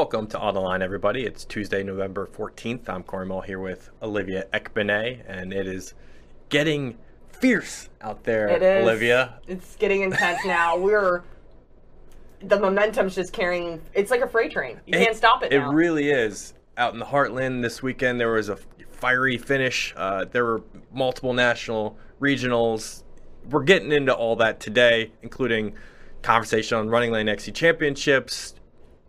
Welcome to On the Line, everybody. It's Tuesday, November 14th. I'm Cory Mull here with Olivia Ekpone, and it is getting fierce out there, It is. Olivia. It's getting intense now. We're the momentum's just carrying. It's like a freight train. You can't stop it It really is. Out in the Heartland this weekend, there was a fiery finish. Uh, there were multiple national regionals. We're getting into all that today, including conversation on Running Lane XC Championships,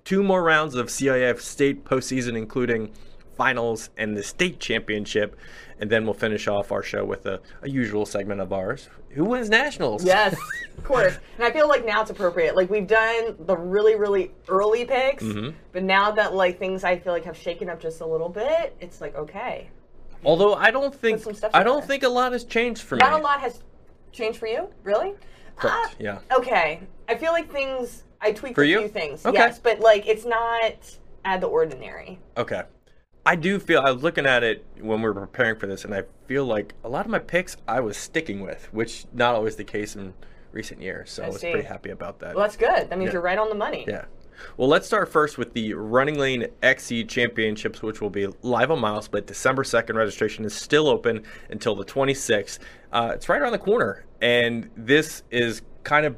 two more rounds of CIF state postseason, including finals and the state championship. And then we'll finish off our show with a, a usual segment of ours. Who wins nationals? yes, of course. And I feel like now it's appropriate. Like we've done the really, really early picks, Mm-hmm. but now that like things I feel like have shaken up just a little bit, it's like okay, Although I don't think I don't there. think a lot has changed for not me. Not a lot has changed for you. Really? Correct, Ah, yeah. Okay. I feel like things. I tweaked For a you? few things. Okay. Yes, but like it's not of the ordinary. Okay. I do feel I was looking at it when we were preparing for this, and I feel like a lot of my picks I was sticking with, which not always the case in recent years. So I, I was see. pretty happy about that. Well, that's good. That means Yeah. you're right on the money. yeah. Well, let's start first with the Running Lane XC Championships, which will be live on MileSplit. December 2nd registration is still open until the 26th. Uh, it's right around the corner, and this is kind of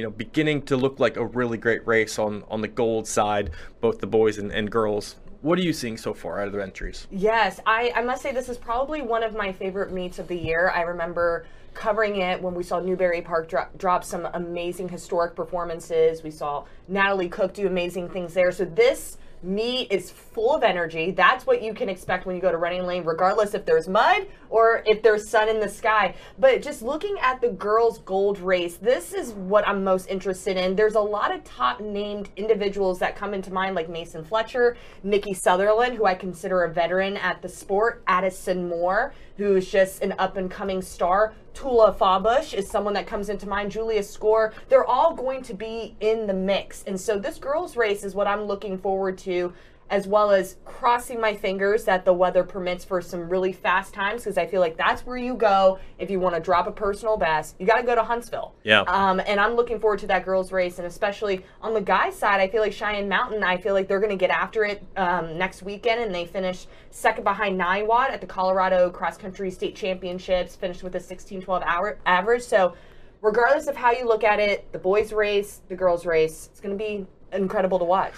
you know beginning to look like a really great race on on the gold side, both the boys and, and girls. What are you seeing so far out of the entries? Yes, I, I must say this is probably one of my favorite meets of the year. I remember covering it when we saw Newbury Park drop, drop some amazing historic performances. We saw Natalie Cook do amazing things there. So this meet is full of energy. That's what you can expect when you go to running lane, regardless if there's mud or if there's sun in the sky. But just looking at the girls' gold race, this is what I'm most interested in. There's a lot of top named individuals that come into mind, like Mason Fletcher, Nikki Sutherland, who I consider a veteran at the sport, Addison Moore, who is just an up and coming star. Tula Fabush is someone that comes into mind. Julia Score. They're all going to be in the mix. And so this girls' race is what I'm looking forward to as well as crossing my fingers that the weather permits for some really fast times because I feel like that's where you go if you want to drop a personal best. You got to go to Huntsville. Yeah. Um, and I'm looking forward to that girls' race, and especially on the guys' side, I feel like Cheyenne Mountain. I feel like they're going to get after it um, next weekend, and they finished second behind Niwot at the Colorado Cross Country State Championships, finished with a 16:12 hour average. So. Regardless of how you look at it, the boys' race, the girls' race, it's going to be incredible to watch.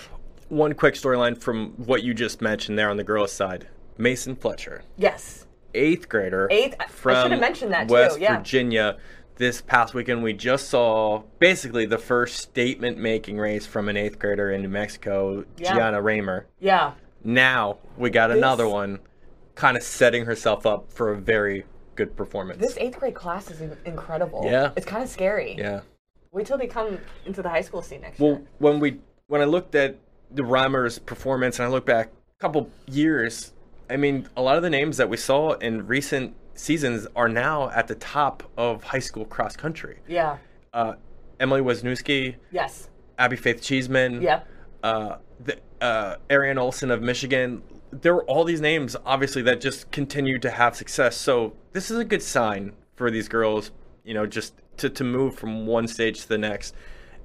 One quick storyline from what you just mentioned there on the girls' side. Mason Fletcher, Yes. eighth grader, Eighth- I- I from should have mentioned that too, West yeah. Virginia. This past weekend, we just saw basically the first statement-making race from an eighth grader in New Mexico, Yeah. Gianna Raymer. Yeah. Now we got another one, kind of setting herself up for a very good performance. This eighth grade class is incredible. Yeah. It's kind of scary. yeah. Wait till they come into the high school scene next Well, year. Well, when we when I looked at the Reimer's performance and I look back a couple years, I mean, a lot of the names that we saw in recent seasons are now at the top of high school cross country. Yeah. Uh, Emily Wisniewski, Yes. Abby Faith Cheeseman, Yep. uh, the, uh, Arian Olson of Michigan. There were all these names, obviously, that just continue to have success. So this is a good sign for these girls, you know, just to, to move from one stage to the next.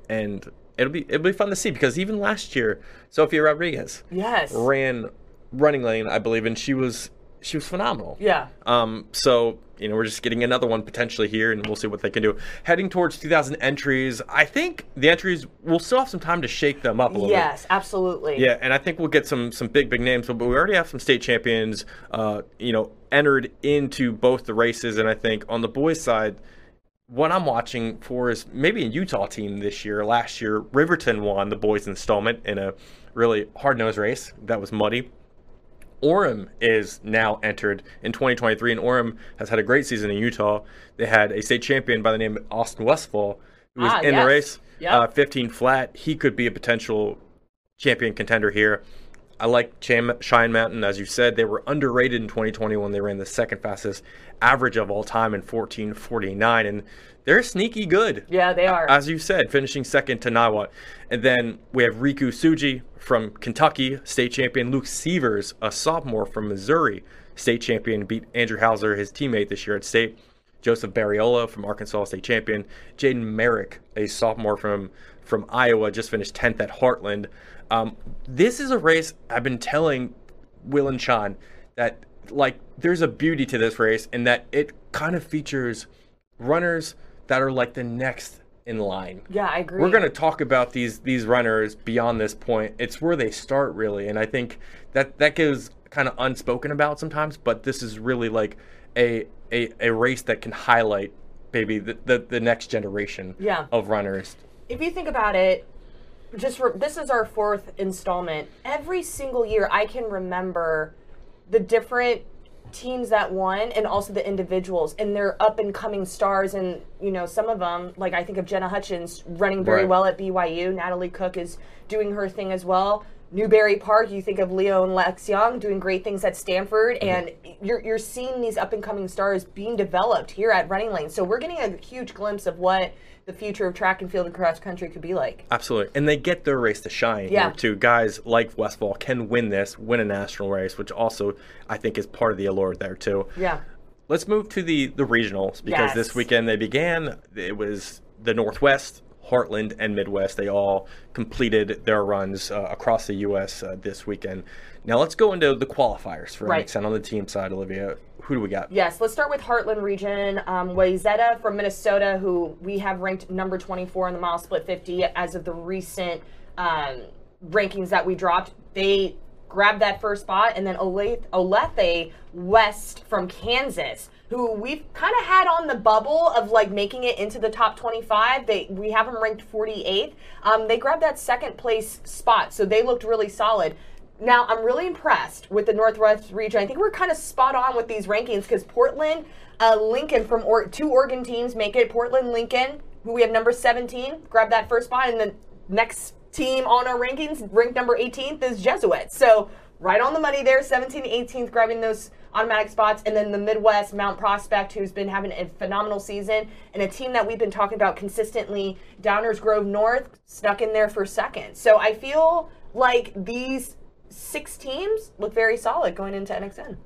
And it'll be it'll be fun to see because even last year, Sophia Rodriguez Yes. ran running lane, I believe, and she was she was phenomenal. Yeah. Um, so you know, we're just getting another one potentially here, and we'll see what they can do. Heading towards 2,000 entries, I think the entries will still have some time to shake them up a little bit. Yes, absolutely. Yeah, and I think we'll get some some big big names, but we already have some state champions, uh, you know, entered into both the races, and I think on the boys' side, what I'm watching for is maybe a Utah team this year. Last year, Riverton won the boys' installment in a really hard nosed race that was muddy. Orem is now entered in 2023, and Orem has had a great season in Utah. They had a state champion by the name of Austin Westfall, who was Ah, in yes. the race, Yep. uh, 15 flat. He could be a potential champion contender here. I like Cham- Cheyenne Mountain, as you said. They were underrated in 2021. they ran the second fastest average of all time in 14:49, and they're sneaky good. Yeah, they are. As you said, finishing second to Niwot. And then we have Riku Suji from Kentucky, state champion. Luke Sievers, a sophomore from Missouri, state champion, beat Andrew Hauser, his teammate this year at state. Joseph Barriola from Arkansas, state champion. Jaden Merrick, a sophomore from from Iowa, just finished 10th at Heartland. Um, this is a race I've been telling Will and Sean that like there's a beauty to this race in that it kind of features runners that are like the next in line. Yeah, I agree. We're going to talk about these these runners beyond this point. It's where they start really, and I think that that goes kind of unspoken about sometimes. But this is really like a a, a race that can highlight maybe the, the, the next generation Yeah. of runners. if you think about it, just re- this is our fourth installment. Every single year, I can remember the different teams that won and also the individuals and their up and coming stars. And you know some of them like i think of jenna hutchins running very Right. well at byu natalie cook is doing her thing as well. Newbury park you think of leo and lex young doing great things at stanford. Mm-hmm. And you're, you're seeing these up and coming stars being developed here at running lane. So we're getting a huge glimpse of what the future of track and field and cross country could be like Absolutely. And they get their race to shine Yeah. here too. Guys like Westfall can win this, win a national race, which also I think is part of the allure there too. yeah Let's move to the the regionals because Yes. this weekend they began. It was the Northwest, Heartland, and Midwest. They all completed their runs uh, across the U.S. Uh, this weekend. Now let's go into the qualifiers for Right. NXN on the team side. Olivia, who do we got? Yes, let's start with Heartland region. Um, Wayzata from Minnesota, who we have ranked number 24 in the mile split 50 as of the recent um, rankings that we dropped. They grabbed that first spot, and then Olathe West from Kansas, who we've kind of had on the bubble of like making it into the top 25. They we have them ranked 48th. Um, they grabbed that second place spot, so they looked really solid. Now, I'm really impressed with the Northwest region. I think we're kind of spot on with these rankings because Portland, uh, Lincoln from or- two Oregon teams make it. Portland, Lincoln, who we have number 17, grab that first spot, and the next team on our rankings, ranked number 18th, is Jesuit. So right on the money there, 17 to 18th, grabbing those automatic spots, and then the Midwest, Mount Prospect, who's been having a phenomenal season, and a team that we've been talking about consistently, Downers Grove North, stuck in there for second. So I feel like these six teams look very solid going into NXN.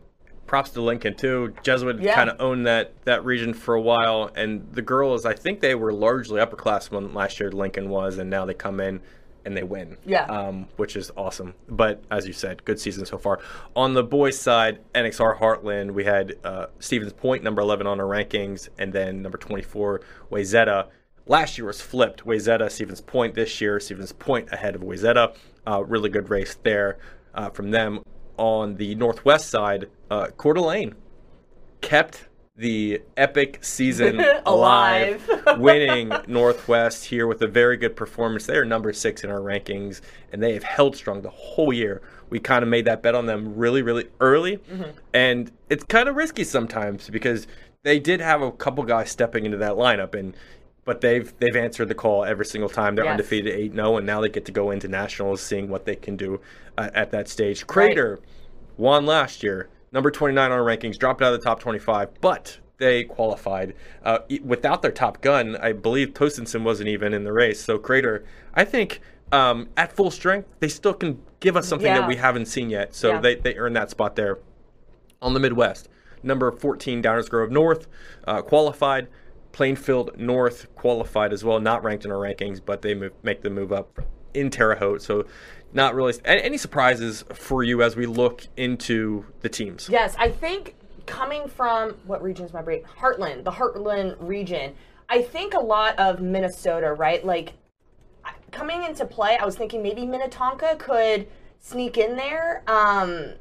props to Lincoln too. Jesuit Yeah. kind of owned that that region for a while, and the girls, I think they were largely upperclassmen last year. Lincoln was, and now they come in and they win. Yeah. um, which is awesome. But as you said, good season so far. On the boys' side, NXR Heartland, we had uh, Stevens Point number eleven on our rankings, and then number twenty four Wayzata. Last year was flipped. Wayzata, Stevens Point this year. Stevens Point ahead of Wayzata. Uh, really good race there uh, from them. On the northwest side, uh, Coeur d'Alene kept the epic season alive, Alive. winning Northwest here with a very good performance. They are number six in our rankings, and they have held strong the whole year. We kind of made that bet on them really, really early, and it's kind of risky sometimes because they did have a couple guys stepping into that lineup, and but they've they've answered the call every single time. They're Yes. undefeated eight 0 and now they get to go into nationals, seeing what they can do uh, at that stage. Crater won last year, number 29 on our rankings, dropped out of the top 25, but they qualified uh, without their top gun. I believe Tostenson wasn't even in the race. So Crater, I think um, at full strength, they still can give us something Yeah. that we haven't seen yet. So Yeah. they, they earned that spot there on the Midwest. Number 14, Downers Grove North uh, qualified. Plainfield North qualified as well, not ranked in our rankings, but they move, make the move up in Terre Haute. So, not really any surprises for you as we look into the teams. Yes, I think coming from what region is my brain? Heartland, the Heartland region. I think a lot of Minnesota, right? Like coming into play, I was thinking maybe Minnetonka could sneak in there, um,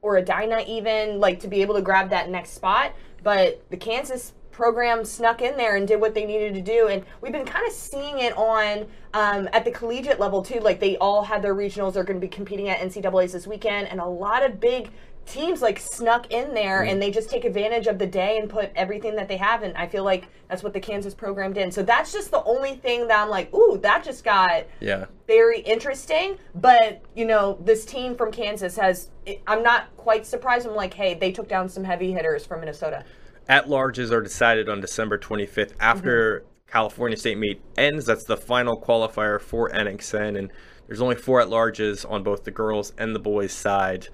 or Edina even, like to be able to grab that next spot. But the Kansas program snuck in there and did what they needed to do, and we've been kind of seeing it on um, at the collegiate level too. Like they all had their regionals; they're going to be competing at NCAA's this weekend, and a lot of big teams like snuck in there and they just take advantage of the day and put everything that they have and I feel like that's what the Kansas program did. So that's just the only thing that I'm like, ooh, that just got Yeah. very interesting. But you know, this team from Kansas has. I'm not quite surprised. I'm like, hey, they took down some heavy hitters from Minnesota. At larges are decided on December 25th after mm-hmm. California State meet ends. That's the final qualifier for NXN, and there's only four at larges on both the girls and the boys side.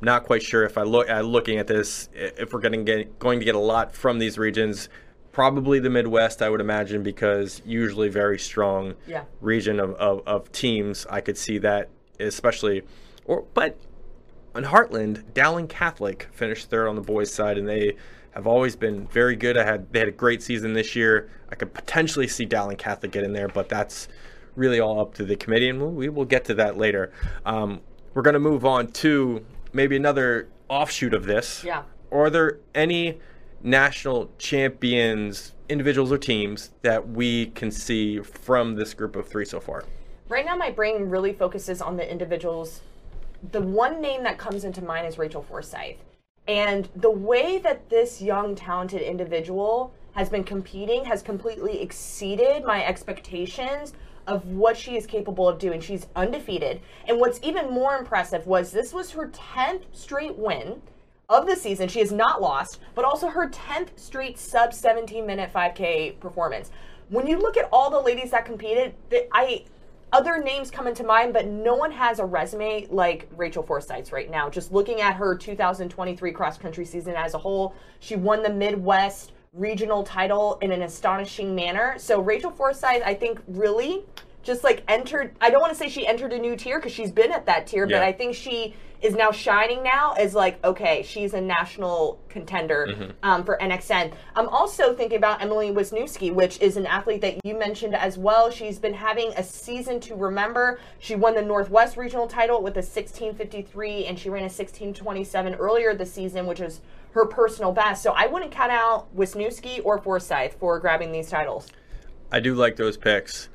Not quite sure if I look at looking at this if we're going to get going to get a lot from these regions. Probably the Midwest, I would imagine, because usually very strong Yeah. region of, of, of teams. I could see that especially. Or but in Heartland, Dowling Catholic finished third on the boys' side, and they have always been very good. I had they had a great season this year. I could potentially see Dowling Catholic get in there, but that's really all up to the committee, and we will get to that later. Um, we're going to move on to maybe another offshoot of this. Yeah. Are there any national champions, individuals or teams that we can see from this group of three so far? Right now, my brain really focuses on the individuals. The one name that comes into mind is Rachel Forsyth. And the way that this young, talented individual has been competing has completely exceeded my expectations of what she is capable of doing. She's undefeated. And what's even more impressive was this was her 10th straight win of the season. She has not lost, but also her 10th straight sub 17 minute 5K performance. When you look at all the ladies that competed, I other names come into mind, but no one has a resume like Rachel Forsyth's right now. Just looking at her 2023 cross country season as a whole, she won the Midwest regional title in an astonishing manner. So Rachel Forsyth, I think, really just like entered. I don't want to say she entered a new tier because she's been at that tier, Yeah. but I think she is now shining now as like okay, she's a national contender Mm-hmm. um, for NXN. I'm also thinking about Emily Wisniewski, which is an athlete that you mentioned as well. She's been having a season to remember. She won the Northwest regional title with a 1653, and she ran a 1627 earlier this season, which is her personal best. So I wouldn't count out Wisniewski or Forsyth for grabbing these titles. I do like those picks.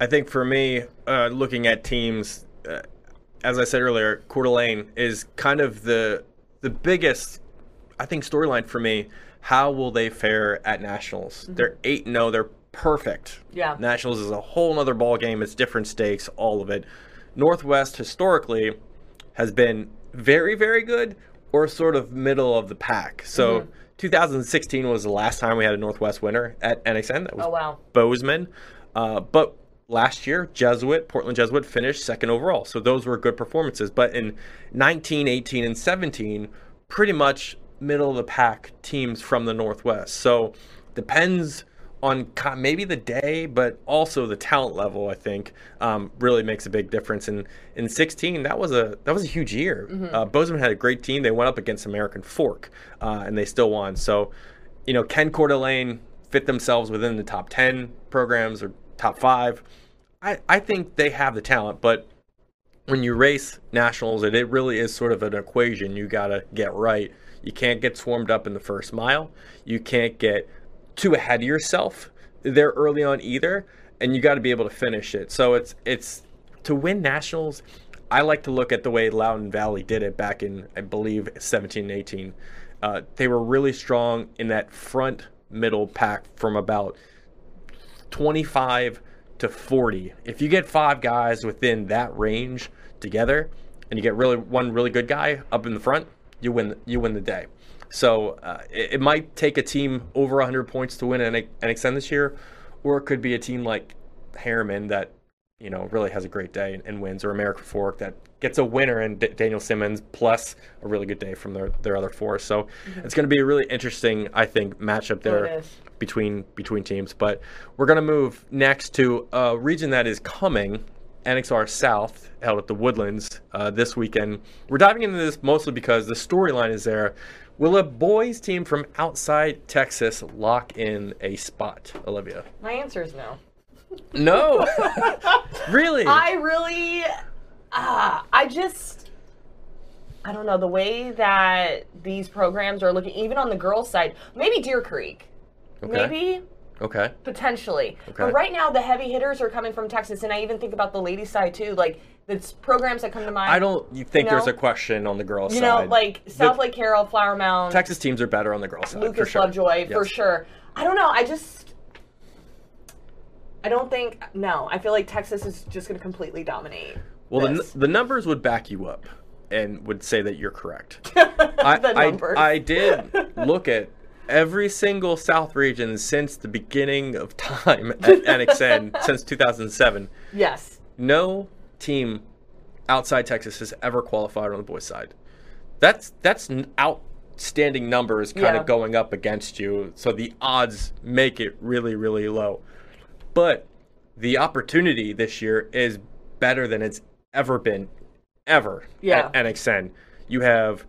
I think for me, uh, looking at teams, uh, as I said earlier, Coeur d'Alene is kind of the the biggest, I think, storyline for me. How will they fare at nationals? They're eight and zero. They're perfect. Yeah. Nationals is a whole other ball game. It's different stakes, all of it. Northwest historically has been very, very good or sort of middle of the pack. So 2016 was the last time we had a Northwest winner at NXN. That was Oh, wow. Bozeman. Uh, but last year, Jesuit, Portland Jesuit finished second overall. So those were good performances. But in 19, 18, and 17, pretty much middle of the pack teams from the Northwest. So depends on maybe the day, but also the talent level. I think um, really makes a big difference. And in 16, that was a that was a huge year. Uh, Bozeman had a great team. They went up against American Fork, uh, and they still won. So, you know, can Coeur d'Alene fit themselves within the top 10 programs or top five? I, I think they have the talent, but when you race nationals, it, it really is sort of an equation you got to get right. You can't get swarmed up in the first mile. You can't get too ahead of yourself there early on either, and you got to be able to finish it. So it's it's to win nationals. I like to look at the way Loudoun Valley did it back in, I believe, 17 18. Uh, they were really strong in that front middle pack from about 25 to 40. If you get five guys within that range together, and you get really one really good guy up in the front, you win. You win the day. So uh, it, it might take a team over 100 points to win an, an extend this year, or it could be a team like Herriman that you know really has a great day and, and wins, or America Fork that gets a winner and D- Daniel Simmons plus a really good day from their, their other four. So it's going to be a really interesting, I think, matchup there. Between between teams. But we're going to move next to a region that is coming, NXR South, held at the Woodlands uh, this weekend. We're diving into this mostly because the storyline is there. Will a boys team from outside Texas lock in a spot, Olivia? My answer is no. No, really. I really, ah, I just, I don't know the way that these programs are looking, even on the girls' side. Maybe Deer Creek, Okay. maybe okay. potentially. Okay. But right now, the heavy hitters are coming from Texas, and I even think about the ladies' side too. Like the programs that come to mind. I don't you think You know? there's a question on the girls' You side. You know, like South Lake Carroll, Flower Mound, Texas teams are better on the girls' side. for Lucas sure. Lovejoy, for sure. I don't know. I just. I don't think no. I feel like Texas is just going to completely dominate. Well, the, this. the numbers would back you up and would say that you're correct. I, the I. I did look at every single South region since the beginning of time at NXN since 2007. yes. No team outside Texas has ever qualified on the boys' side. That's that's n- outstanding numbers kind Yeah. of going up against you. So the odds make it really really low. But the opportunity this year is better than it's ever been, ever Yeah. at NXN. You have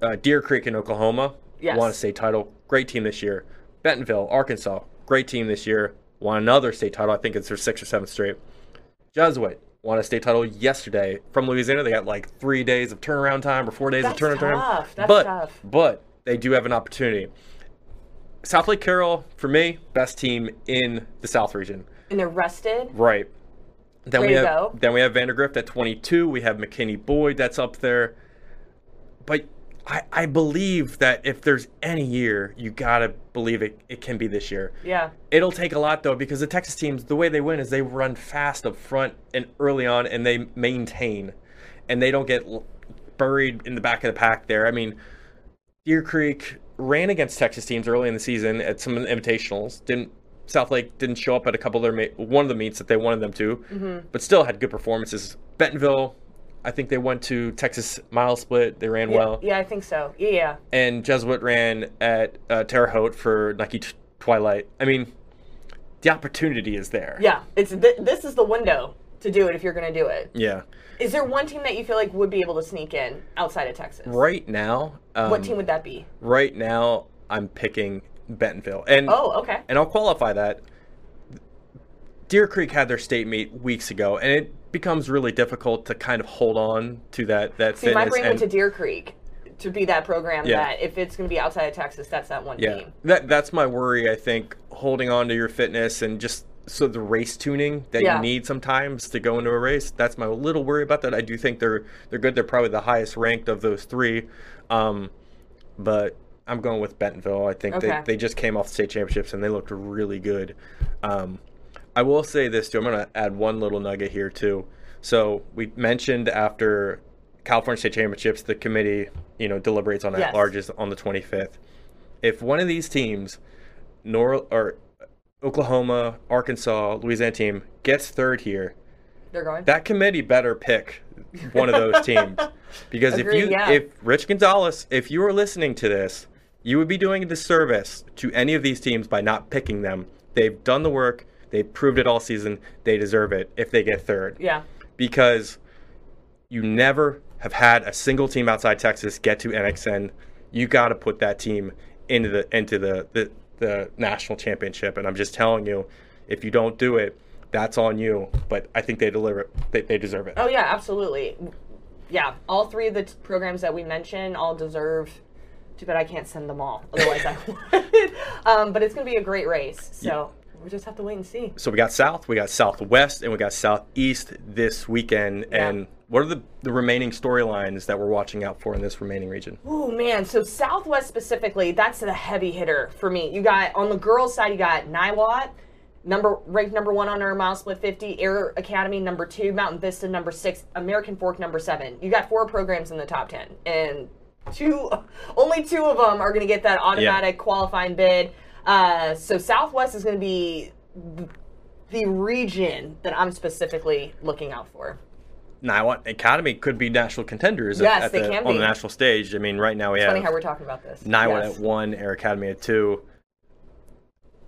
uh, Deer Creek in Oklahoma, Yes. won a state title, great team this year. Bentonville, Arkansas, great team this year, won another state title. I think it's their sixth or seventh straight. Jesuit won a state title yesterday from Louisiana. They got like three days of turnaround time or four days That's of turnaround time. tough. That's but tough. but they do have an opportunity. South Lake Carroll, for me, best team in the South region. And they're rested. Right. Then Way we have go. then we have Vandergrift at 22. We have McKinney Boyd that's up there. But I, I believe that if there's any year, you gotta believe it, it can be this year. Yeah. It'll take a lot though because the Texas teams, the way they win is they run fast up front and early on, and they maintain, and they don't get buried in the back of the pack there. I mean, Deer Creek ran against Texas teams early in the season at some invitationals. Didn't South Lake didn't show up at a couple of their one of the meets that they wanted them to, mm-hmm. but still had good performances. Bentonville, I think they went to Texas mile split. They ran Yeah, well yeah, I think so. Yeah, yeah. and Jesuit ran at uh, Terre Haute for Nike T- Twilight. I mean, the opportunity is there. Yeah, it's th- this is the window to do it if you're going to do it. Yeah. Is there one team that you feel like would be able to sneak in outside of Texas? Right now, um, What team would that be? right now, I'm picking Bentonville, and Oh, okay. and I'll qualify that. Deer Creek had their state meet weeks ago, and it becomes really difficult to kind of hold on to that that See, my brain and, went to Deer Creek to be that program Yeah. that if it's going to be outside of Texas, that's that one Yeah, team. that that's my worry. I think holding on to your fitness and just so the race tuning that Yeah. you need sometimes to go into a race. That's my little worry about that. I do think they're they're good. They're probably the highest ranked of those three, um, but I'm going with Bentonville. I think Okay. they they just came off the state championships and they looked really good. Um, I will say this too. I'm going to add one little nugget here too. So we mentioned after California State Championships, the committee, you know, deliberates on Yes. at larges on the 25th. If one of these teams, Nor or Oklahoma, Arkansas, Louisiana team gets third here, They're going. that committee better pick one of those teams because if you yeah. if Rich Gonzalez, if you were listening to this, you would be doing a disservice to any of these teams by not picking them. They've done the work. They've proved it all season. They deserve it if they get third yeah. because you never have had a single team outside Texas get to NXN. You got to put that team into the into the, the the national championship, and I'm just telling you, if you don't do it, that's on you. But I think they deliver. They, they deserve it. Oh yeah, absolutely. Yeah, all three of the t- programs that we mentioned all deserve. Too bad I can't send them all. Otherwise, I would. Um, but it's going to be a great race. So we just have to wait and see. So we got South, we got Southwest, and we got Southeast this weekend. Yeah. And what are the, the remaining storylines that we're watching out for in this remaining region? Oh man, so Southwest specifically, that's the heavy hitter for me. You got on the girls' side, you got Niwot, number ranked number one on our mile split 50, Air Academy number two, Mountain Vista number six, American Fork number seven. You got four programs in the top ten, and two, only two of them are going to get that automatic qualifying bid. Uh, so Southwest is going to be the region that I'm specifically looking out for. Niwot Academy could be national contenders Yes, at they the, on the national stage. I mean, right now we It's have funny how we're talking about this. Niwot Yes. at one, Air Academy at two.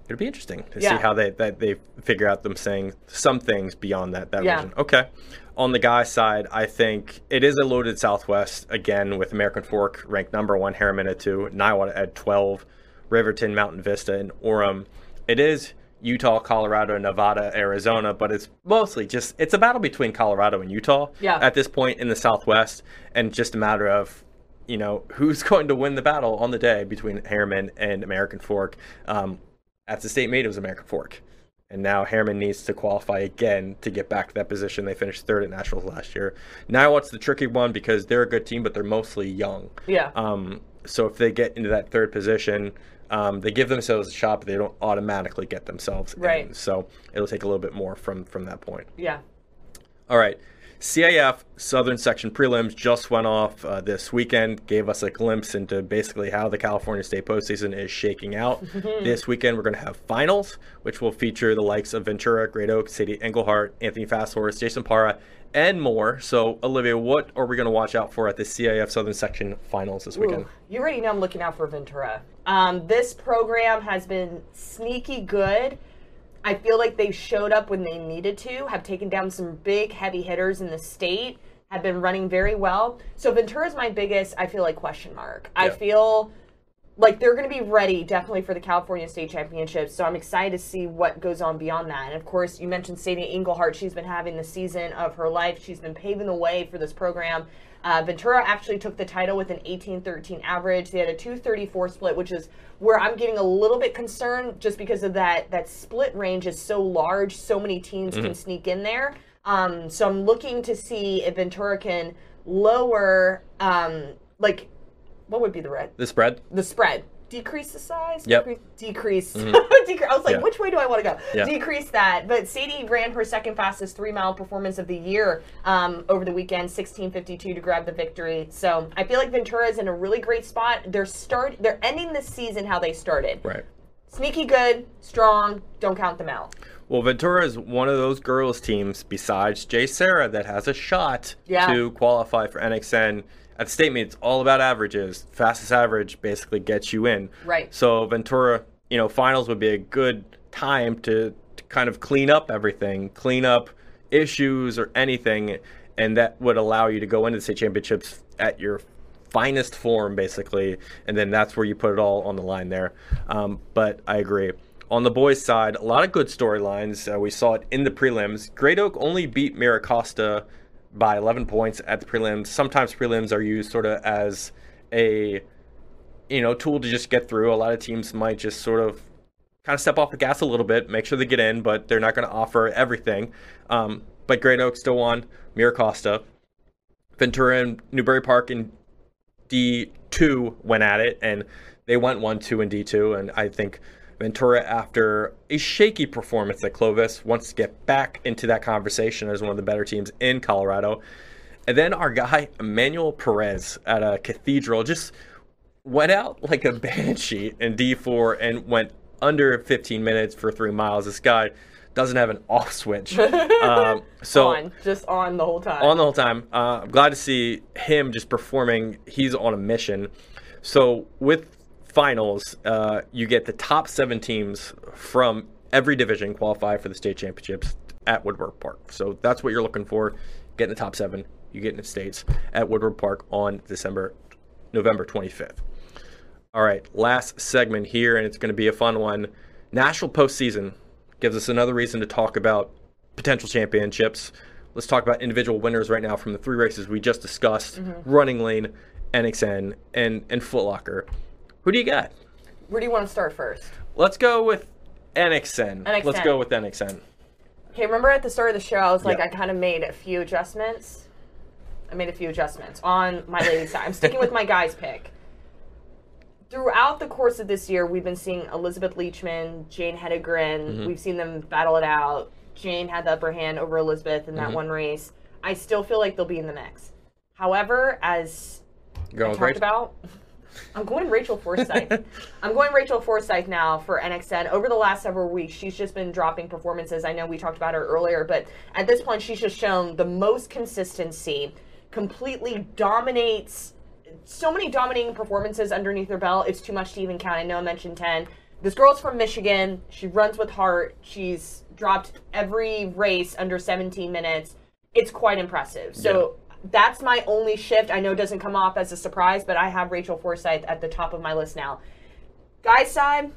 It'll be interesting to Yeah. see how they that they figure out them saying some things beyond that that Yeah. region. Okay. On the guy side, I think it is a loaded Southwest again with American Fork ranked number one, Herriman at two, Niwot at twelve, Riverton, Mountain Vista, and Orem. It is Utah, Colorado, Nevada, Arizona, but it's mostly just it's a battle between Colorado and Utah Yeah. at this point in the Southwest, and just a matter of you know who's going to win the battle on the day between Herriman and American Fork. Um, at the state meet, it was American Fork, and now Herriman needs to qualify again to get back to that position. They finished third at nationals last year. Now, it's the tricky one because they're a good team, but they're mostly young. Yeah. Um, so if they get into that third position, um, they give themselves a shot, but they don't automatically get themselves Right. in. So it'll take a little bit more from from that point. yeah. All right. CIF Southern Section prelims just went off uh, this weekend, gave us a glimpse into basically how the California State postseason is shaking out. this weekend, we're going to have finals, which will feature the likes of Ventura, Great Oak, Sadie Engelhardt, Anthony Fasthorse, Jason Parra, and more. So, Olivia, what are we going to watch out for at the CIF Southern Section finals this weekend? Ooh, you already know I'm looking out for Ventura. Um, this program has been sneaky good. I feel like they showed up when they needed to, have taken down some big heavy hitters in the state, have been running very well. So Ventura is my biggest, I feel like, question mark. I feel like they're going to be ready definitely for the California State Championships. So I'm excited to see what goes on beyond that. And of course, you mentioned Sadie Engelhardt. She's been having the season of her life. She's been paving the way for this program. Uh, Ventura actually took the title with an 18-13 average. They had a 234 split, which is where I'm getting a little bit concerned just because of that that split range is so large. So many teams can sneak in there. Um, so I'm looking to see if Ventura can lower, um, like, what would be the red? The spread. the spread. Decrease the size. Yep. Decrease. decrease. Decre- I was like, Yeah. which way do I want to go? Yeah. Decrease that. But Sadie ran her second fastest three mile performance of the year um, over the weekend, 16:52 to grab the victory. So I feel like Ventura is in a really great spot. They're start. They're ending the season how they started. Right. Sneaky good, strong. Don't count them out. Well, Ventura is one of those girls teams besides JSerra that has a shot Yeah. to qualify for NXN. At the state meet, it's all about averages. Fastest average basically gets you in. Right. So Ventura, you know, finals would be a good time to, to kind of clean up everything, clean up issues or anything, and that would allow you to go into the state championships at your finest form, basically, and then that's where you put it all on the line there. Um, but I agree. On the boys' side, a lot of good storylines. Uh, we saw it in the prelims. Great Oak only beat Miracosta by 11 points at the prelims. Sometimes prelims are used sort of as a you know tool to just get through. A lot of teams might just sort of kind of step off the gas a little bit, make sure they get in, but they're not going to offer everything. Um, but Great Oaks still won. Mira Costa, Ventura, and Newbury Park in D2 went at it, and they went 1 2 and D2. And I think Ventura, after a shaky performance at Clovis, wants to get back into that conversation as one of the better teams in Colorado. And then our guy, Emmanuel Perez at a cathedral, just went out like a banshee in D4 and went under 15 minutes for three miles. This guy doesn't have an off switch. um, so on, just on the whole time. on the whole time. Uh, I'm glad to see him just performing. He's on a mission. So with finals, uh, you get the top seven teams from every division qualify for the state championships at Woodward Park. So that's what you're looking for. Get in the top seven. You get in the states at Woodward Park on December, November 25th. All right, last segment here, and it's going to be a fun one. National postseason gives us another reason to talk about potential championships. Let's talk about individual winners right now from the three races we just discussed: Running Lane, NXN, and and Foot Locker. Who do you got? Where do you want to start first? Let's go with NXN. Let's go with NXN. Okay, remember at the start of the show, I was like, Yeah. I kind of made a few adjustments. I made a few adjustments on my ladies' side. I'm sticking with my guys' pick. Throughout the course of this year, we've been seeing Elizabeth Leachman, Jane Hedegren. Mm-hmm. We've seen them battle it out. Jane had the upper hand over Elizabeth in Mm-hmm. that one race. I still feel like they'll be in the mix. However, as You're I talked about. I'm going Rachel Forsyth. I'm going Rachel Forsyth now for NXN. Over the last several weeks, she's just been dropping performances. I know we talked about her earlier, but at this point, she's just shown the most consistency, completely dominates so many dominating performances underneath her belt. It's too much to even count. I know I mentioned 10. This girl's from Michigan. She runs with heart. She's dropped every race under 17 minutes. It's quite impressive. So that's my only shift. I know it doesn't come off as a surprise, but I have Rachel Forsyth at the top of my list now. Guys side,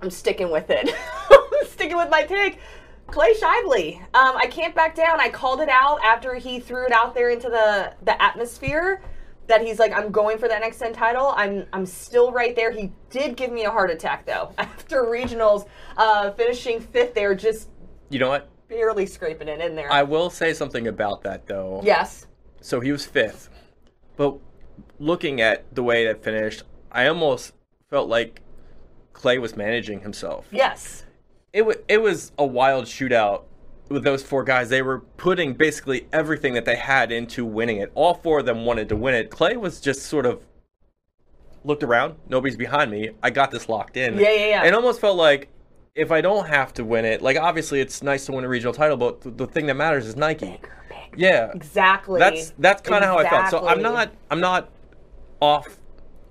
I'm sticking with it. I'm sticking with my pick. Clay Shively. Um, I can't back down. I called it out after he threw it out there into the, the atmosphere that he's like, I'm going for that NXN title. I'm I'm still right there. He did give me a heart attack though. After regionals, uh, finishing fifth there, just You know what? barely scraping it in there. I will say something about that though. yes. So he was fifth. But looking at the way that finished, I almost felt like Clay was managing himself. Yes. It, w- it was a wild shootout with those four guys. They were putting basically everything that they had into winning it. All four of them wanted to win it. Clay was just sort of looked around. Nobody's behind me. I got this locked in. Yeah, yeah, yeah. And almost felt like if I don't have to win it, like obviously it's nice to win a regional title, but th- the thing that matters is Nike. Yeah. Exactly. That's that's kind of how I felt. So I'm not I'm not off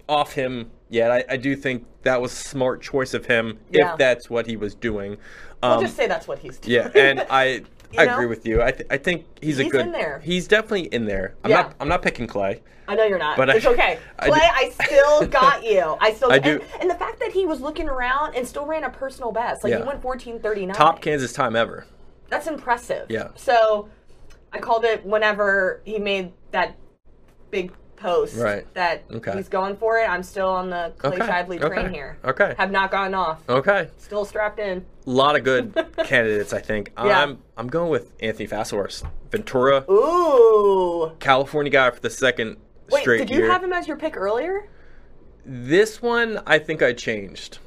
off him yet. I, I do think that was a smart choice of him Yeah. if that's what he was doing. We'll Um, just say that's what he's doing. yeah, and I I know? agree with you. I th- I think he's, a He's good. in there. He's definitely in there. I'm Yeah. not I'm not picking Clay. I know you're not, But but I- it's okay. Clay, do- I, still got you. I still I and, do- And the fact that he was looking around and still ran a personal best, like he went 14:39. Top Kansas time ever. That's impressive. Yeah. So I called it whenever he made that big post Right. that Okay. he's going for it. I'm still on the Clay Okay. Shively train Okay. here. Okay. Have not gotten off. Okay. Still strapped in. A lot of good candidates. I think. Yeah. I'm I'm going with Anthony Fasthorse, Ventura, Ooh. California guy for the second Wait, straight did you year. have him as your pick earlier? This one, I think I changed.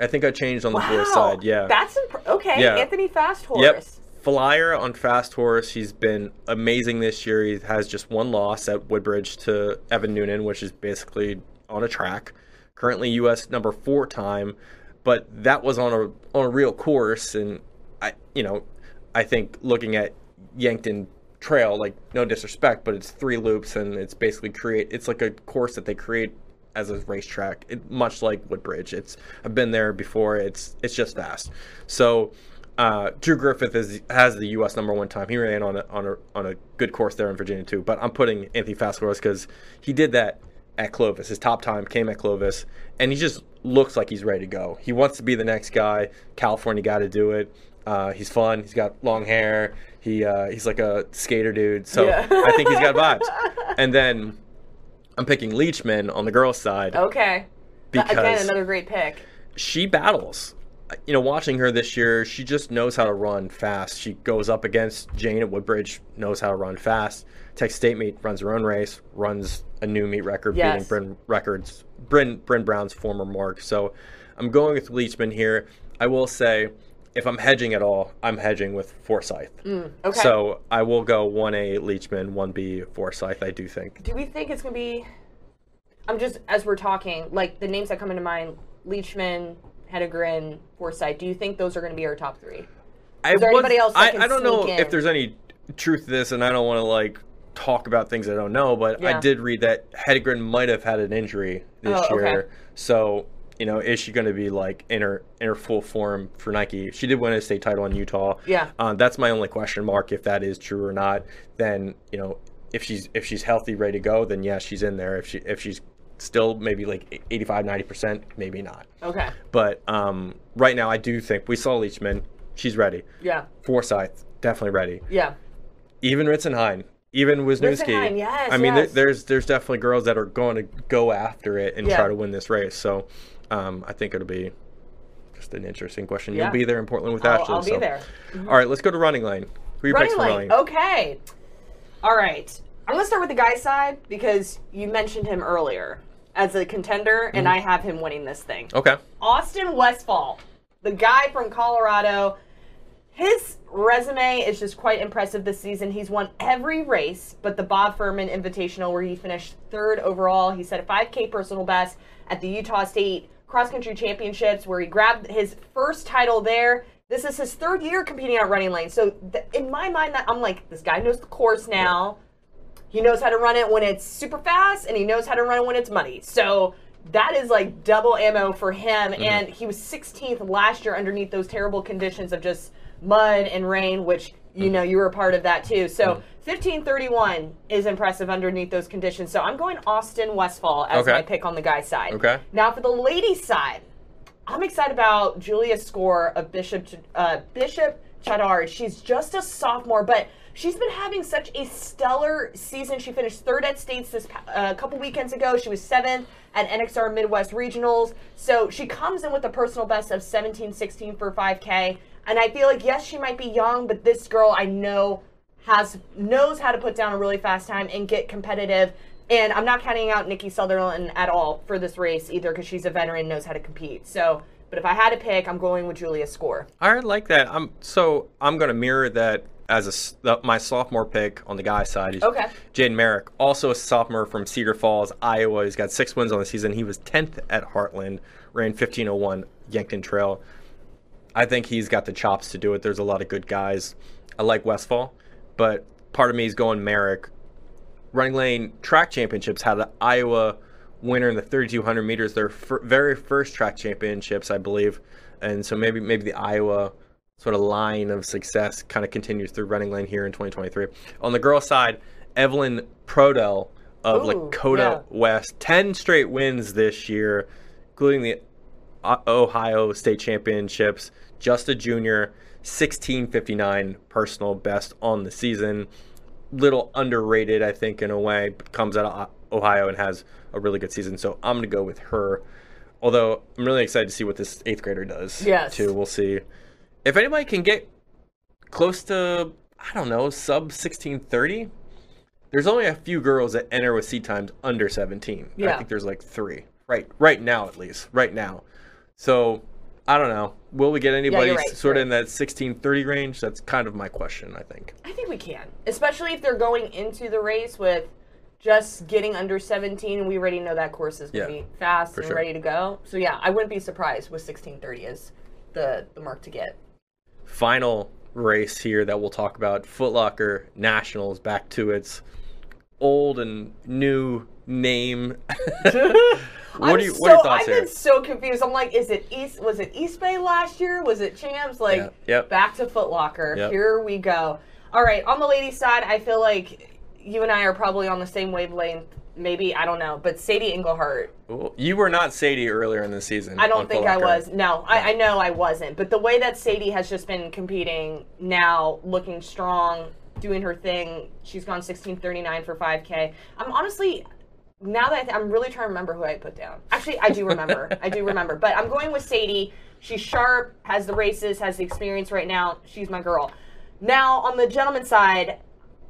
I think I changed on the wow. boys' side. Yeah. That's imp- okay. Yeah. Anthony Fast Horse. Yep. Flyer on Fast Horse. He's been amazing this year. He has just one loss at Woodbridge to Evan Noonan, which is basically on a track. Currently U.S. number four time, but that was on a on a real course. And I, you know, I think looking at Yankton Trail, like no disrespect, but it's three loops and it's basically create. It's like a course that they create as a racetrack, it, much like Woodbridge. It's I've been there before. It's it's just fast. So uh, Drew Griffith is has the U.S. number one time. He ran on a on a on a good course there in Virginia too. But I'm putting Anthony Fasthorse because he did that at Clovis. His top time came at Clovis, and he just looks like he's ready to go. He wants to be the next guy. California guy to do it. Uh, he's fun. He's got long hair. He uh, he's like a skater dude. So Yeah. I think he's got vibes. And then I'm picking Leachman on the girls' side Okay. Th- Again, because another great pick. she battles. You know, watching her this year, she just knows how to run fast. She goes up against Jane at Woodbridge, knows how to run fast. Texas State meet runs her own race, runs a new meet record, Yes. beating Bryn records, Bryn Brynn Brown's former mark. So, I'm going with Leachman here. I will say, if I'm hedging at all, I'm hedging with Forsyth. Mm, Okay. So I will go one A Leachman, one B Forsyth. I do think. Do we think it's gonna be? I'm just as we're talking, like the names that come into mind: Leachman, Hedegren, Forsyth. Do you think those are gonna be our top three? I Is there anybody else I, I don't know in? if there's any truth to this, and I don't want to like talk about things I don't know, but I did read that Hedegren might have had an injury this Oh, okay. year. So you know, is she going to be like in her in her full form for Nike? She did win a state title in Utah. Yeah. uh, that's my only question mark. If that is true or not, then you know, if she's if she's healthy, ready to go, then yeah, she's in there. If she if she's still maybe like 85 90 percent maybe not Okay. but um, right now i do think we saw leachman she's ready Yeah. Forsyth, definitely ready. Yeah. Even Ritzenhein, even Wisniewski. Yes, I mean, there- yes. there's there's definitely girls that are going to go after it and Yeah. try to win this race. So um, I think it'll be just an interesting question. Yeah. You'll be there in Portland with I'll, Ashley. I'll be so. there. All right, let's go to running lane. Who are picks Running for lane. running? Okay. All right. I'm gonna start with the guy side because you mentioned him earlier as a contender, Mm-hmm. and I have him winning this thing. Okay. Austin Westfall, the guy from Colorado. His resume is just quite impressive this season. He's won every race but the Bob Furman Invitational, where he finished third overall. He set a 5K personal best at the Utah State Cross Country Championships, where he grabbed his first title there. This is his third year competing at running lane. So, th- in my mind, that I'm like, this guy knows the course now. He knows how to run it when it's super fast, and he knows how to run it when it's muddy. So that is like double ammo for him. Mm-hmm. And he was 16th last year underneath those terrible conditions of just mud and rain, which you mm-hmm. know you were a part of that too. So mm-hmm. 1531 is impressive underneath those conditions. So I'm going Austin Westfall as Okay. my pick on the guy side. Okay. Now for the ladies side, I'm excited about Julia's Score of Bishop uh, Bishop Chatard. She's just a sophomore, but she's been having such a stellar season. She finished third at states this uh, a couple weekends ago. She was seventh at NXR Midwest Regionals. So she comes in with a personal best of 17-16 for 5K. And I feel like yes, she might be young, but this girl I know has knows how to put down a really fast time and get competitive. And I'm not counting out Nikki Sutherland at all for this race either because she's a veteran, knows how to compete. So, but if I had to pick, I'm going with Julia Score. I like that. I'm so I'm going to mirror that as a my sophomore pick on the guy side. Okay. Jaden Merrick, also a sophomore from Cedar Falls, Iowa. He's got six wins on the season. He was 10th at Heartland, ran 1501 Yankton Trail. I think he's got the chops to do it. There's a lot of good guys. I like Westfall, but part of me is going Merrick. Running Lane Track Championships had an Iowa winner in the 3200 meters, their fir- very first track championships, I believe. And so maybe maybe the Iowa sort of line of success kind of continues through running lane here in 2023. On the girls' side, Evelyn Prodell of Ooh, Lakota yeah. West, 10 straight wins this year, including the Ohio State Championships. Just a junior, 1659 personal best on the season. Little underrated, I think, in a way. Comes out of Ohio and has a really good season. So I'm going to go with her. Although I'm really excited to see what this eighth grader does. Yes. Too. We'll see. If anybody can get close to, I don't know, sub 1630, there's only a few girls that enter with seat times under 17. Yeah. I think there's like three. Right right now at least. Right now. So I don't know. Will we get anybody right, sort you're of in that 1630 range? That's kind of my question, I think. I think we can, especially if they're going into the race with just getting under 17, we already know that course is going to Yeah, be fast and sure. ready to go. So yeah, I wouldn't be surprised with 16:30 as the the mark to get. Final race here that we'll talk about Footlocker Nationals back to its old and new name. what I'm are you so, what are your thoughts I've here? been so confused. I'm like, is it East? Was it East Bay last year? Was it Champs? Like, Yeah, yep. back to Footlocker. Yep. Here we go. All right, on the ladies' side, I feel like you and I are probably on the same wavelength. Maybe I don't know, but Sadie Engelhardt. You were not Sadie earlier in the season. I don't think I was. No, I, I know I wasn't. But the way that Sadie has just been competing now, looking strong, doing her thing. She's gone 16:39 for 5K. I'm honestly now that I th- I'm really trying to remember who I put down. Actually, I do remember. I do remember. But I'm going with Sadie. She's sharp, has the races, has the experience right now. She's my girl. Now on the gentleman side,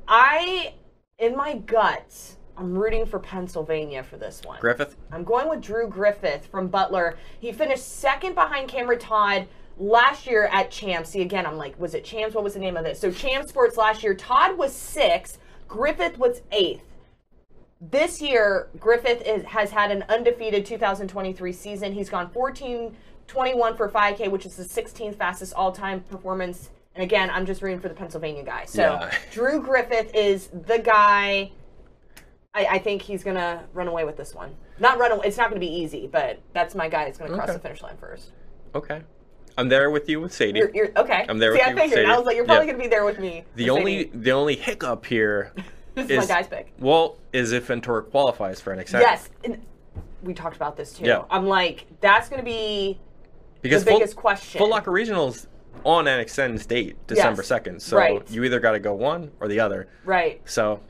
I, in my gut, I'm rooting for Pennsylvania for this one. Griffith? I'm going with Drew Griffith from Butler. He finished second behind Cameron Todd last year at Champs. See, again, I'm like, was it Champs? What was the name of this? So, Champs Sports last year, Todd was sixth, Griffith was eighth. This year, Griffith is, has had an undefeated 2023 season. He's gone 14 21 for 5K, which is the 16th fastest all time performance. And again, I'm just rooting for the Pennsylvania guy. So, Yeah. Drew Griffith is the guy. I, I think he's gonna run away with this one. Not run away. It's not gonna be easy, but that's my guy. that's gonna cross Okay. the finish line first. Okay. I'm there with you with Sadie. You're, you're okay. I'm there See, with I you with figured. I was like, you're probably Yeah. gonna be there with me. the with only Sadie. the only hiccup here this is, is my guy's pick. Well, is if Ventura qualifies for an NXN. Yes, and we talked about this too. Yeah. I'm like, that's gonna be because the biggest question. Foot Locker Regionals on an NXN's date, December Yes, 2nd. So right. you either got to go one or the other. right. So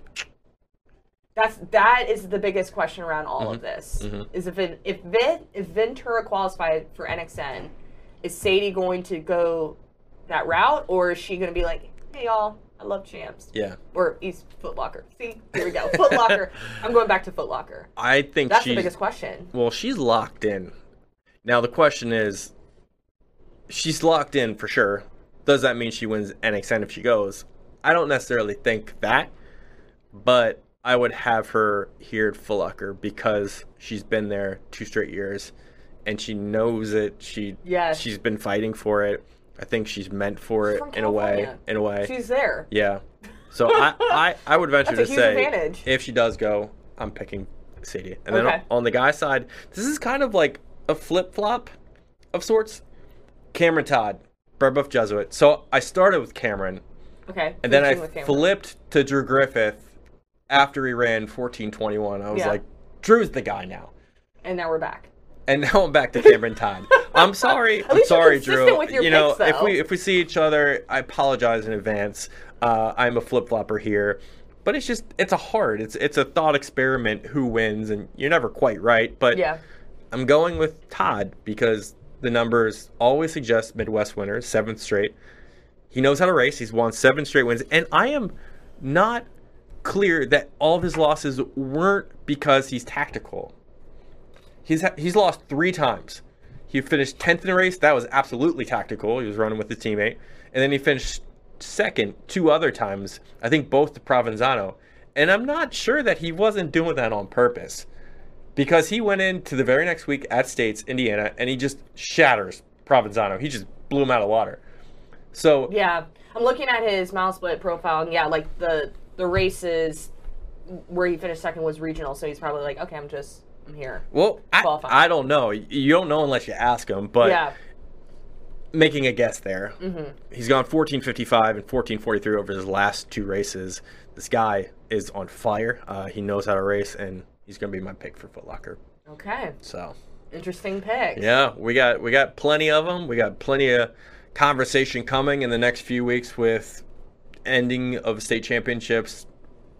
That's that is the biggest question around all Mm-hmm. of this. Is if it, if Vin, if Ventura qualified for NXN, is Sadie going to go that route, or is she going to be like, hey y'all, I love champs, yeah, or East Foot Locker? See, here we go, Foot Locker. I'm going back to Foot Locker. I think That's she's the biggest question. well, she's locked in. Now the question is, she's locked in for sure. Does that mean she wins NXN if she goes? I don't necessarily think that, but I would have her here at Foot Locker because she's been there two straight years, and she knows it. She Yes. she's been fighting for it. I think she's meant for it in a way. In a way, She's there. yeah. So I, I, I would venture to say advantage. if she does go, I'm picking Sadie. And then on the guy side, this is kind of like a flip flop of sorts. Cameron Todd, Brebeuf Jesuit. So I started with Cameron, Okay. and then I finishing with Cameron. flipped to Drew Griffith after he ran 14:21. I was Yeah. like, Drew's the guy now. and now we're back. And now I'm back to Cameron Todd. I'm sorry. I'm sorry, Drew. you know, if we if we see each other, I apologize in advance. Uh, I'm a flip flopper here, but it's just it's a hard. It's it's a thought experiment. Who wins? And you're never quite right. But Yeah. I'm going with Todd because the numbers always suggest Midwest winners, seventh straight. He knows how to race. He's won seven straight wins, and I am not clear that all of his losses weren't because he's tactical. He's he's lost three times. He finished tenth in a race. That was absolutely tactical. He was running with his teammate, and then he finished second two other times. I think both to Provenzano, and I'm not sure that he wasn't doing that on purpose because he went into the very next week at States, Indiana, and he just shatters Provenzano. He just blew him out of water. So Yeah, I'm looking at his mile split profile, and yeah, like the the races where he finished second was regional, so he's probably like, okay, I'm just I'm here. Well, I, I don't know. You don't know unless you ask him. But yeah. making a guess there, Mm-hmm. he's gone 1455 and 1443 over his last two races. This guy is on fire. Uh, he knows how to race, and he's going to be my pick for Foot Locker. Okay. So Interesting pick. yeah, we got we got plenty of them. We got plenty of conversation coming in the next few weeks with ending of state championships,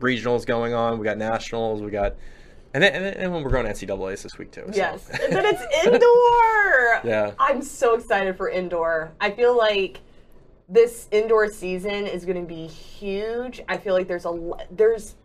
regionals going on. We got nationals. We got. And then, and then when we're going to NCAA's this week too. so. Yes. but it's indoor. Yeah. I'm so excited for indoor. I feel like this indoor season is going to be huge. I feel like there's a there's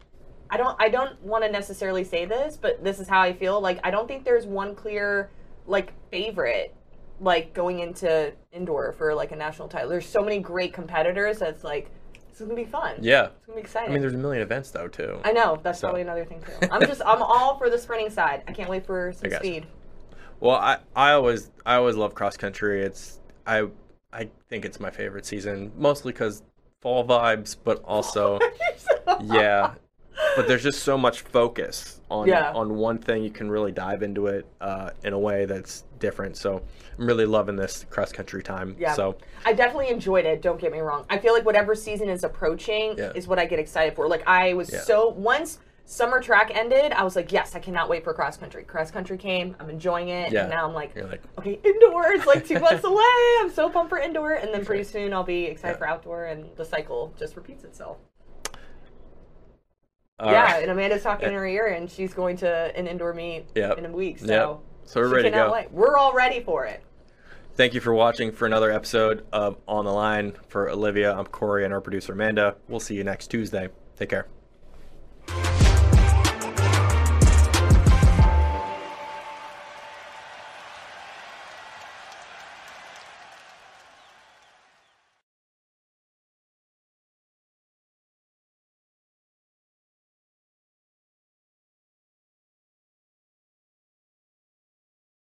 I don't I don't want to necessarily say this, but this is how I feel. Like I don't think there's one clear like favorite like going into indoor for like a national title. There's so many great competitors that's like this is going to be fun. yeah. It's going to be exciting. I mean, there's a million events though too. I know that's So- probably another thing too. I'm just I'm all for the sprinting side. I can't wait for some speed. Well, I, I always I always love cross country. It's I I think it's my favorite season, mostly because fall vibes, but also yeah. But there's just so much focus on Yeah. on one thing. You can really dive into it uh, in a way that's different. So I'm really loving this cross country time. Yeah. So I definitely enjoyed it. Don't get me wrong. I feel like whatever season is approaching Yeah. is what I get excited for. Like I was Yeah. so once summer track ended, I was like, yes, I cannot wait for cross country. Cross country came. I'm enjoying it. Yeah. And now I'm like, like, okay, indoor is like two months away. I'm so pumped for indoor, and then pretty soon I'll be excited Yeah. for outdoor, and the cycle just repeats itself. All yeah, right. and Amanda's talking eh. in her ear, and she's going to an indoor meet Yep. in a week. So. Yep. So we're ready to go. wait. We're all ready for it. Thank you for watching for another episode of On the Line. For Olivia, I'm Cory, and our producer Amanda. We'll see you next Tuesday. Take care.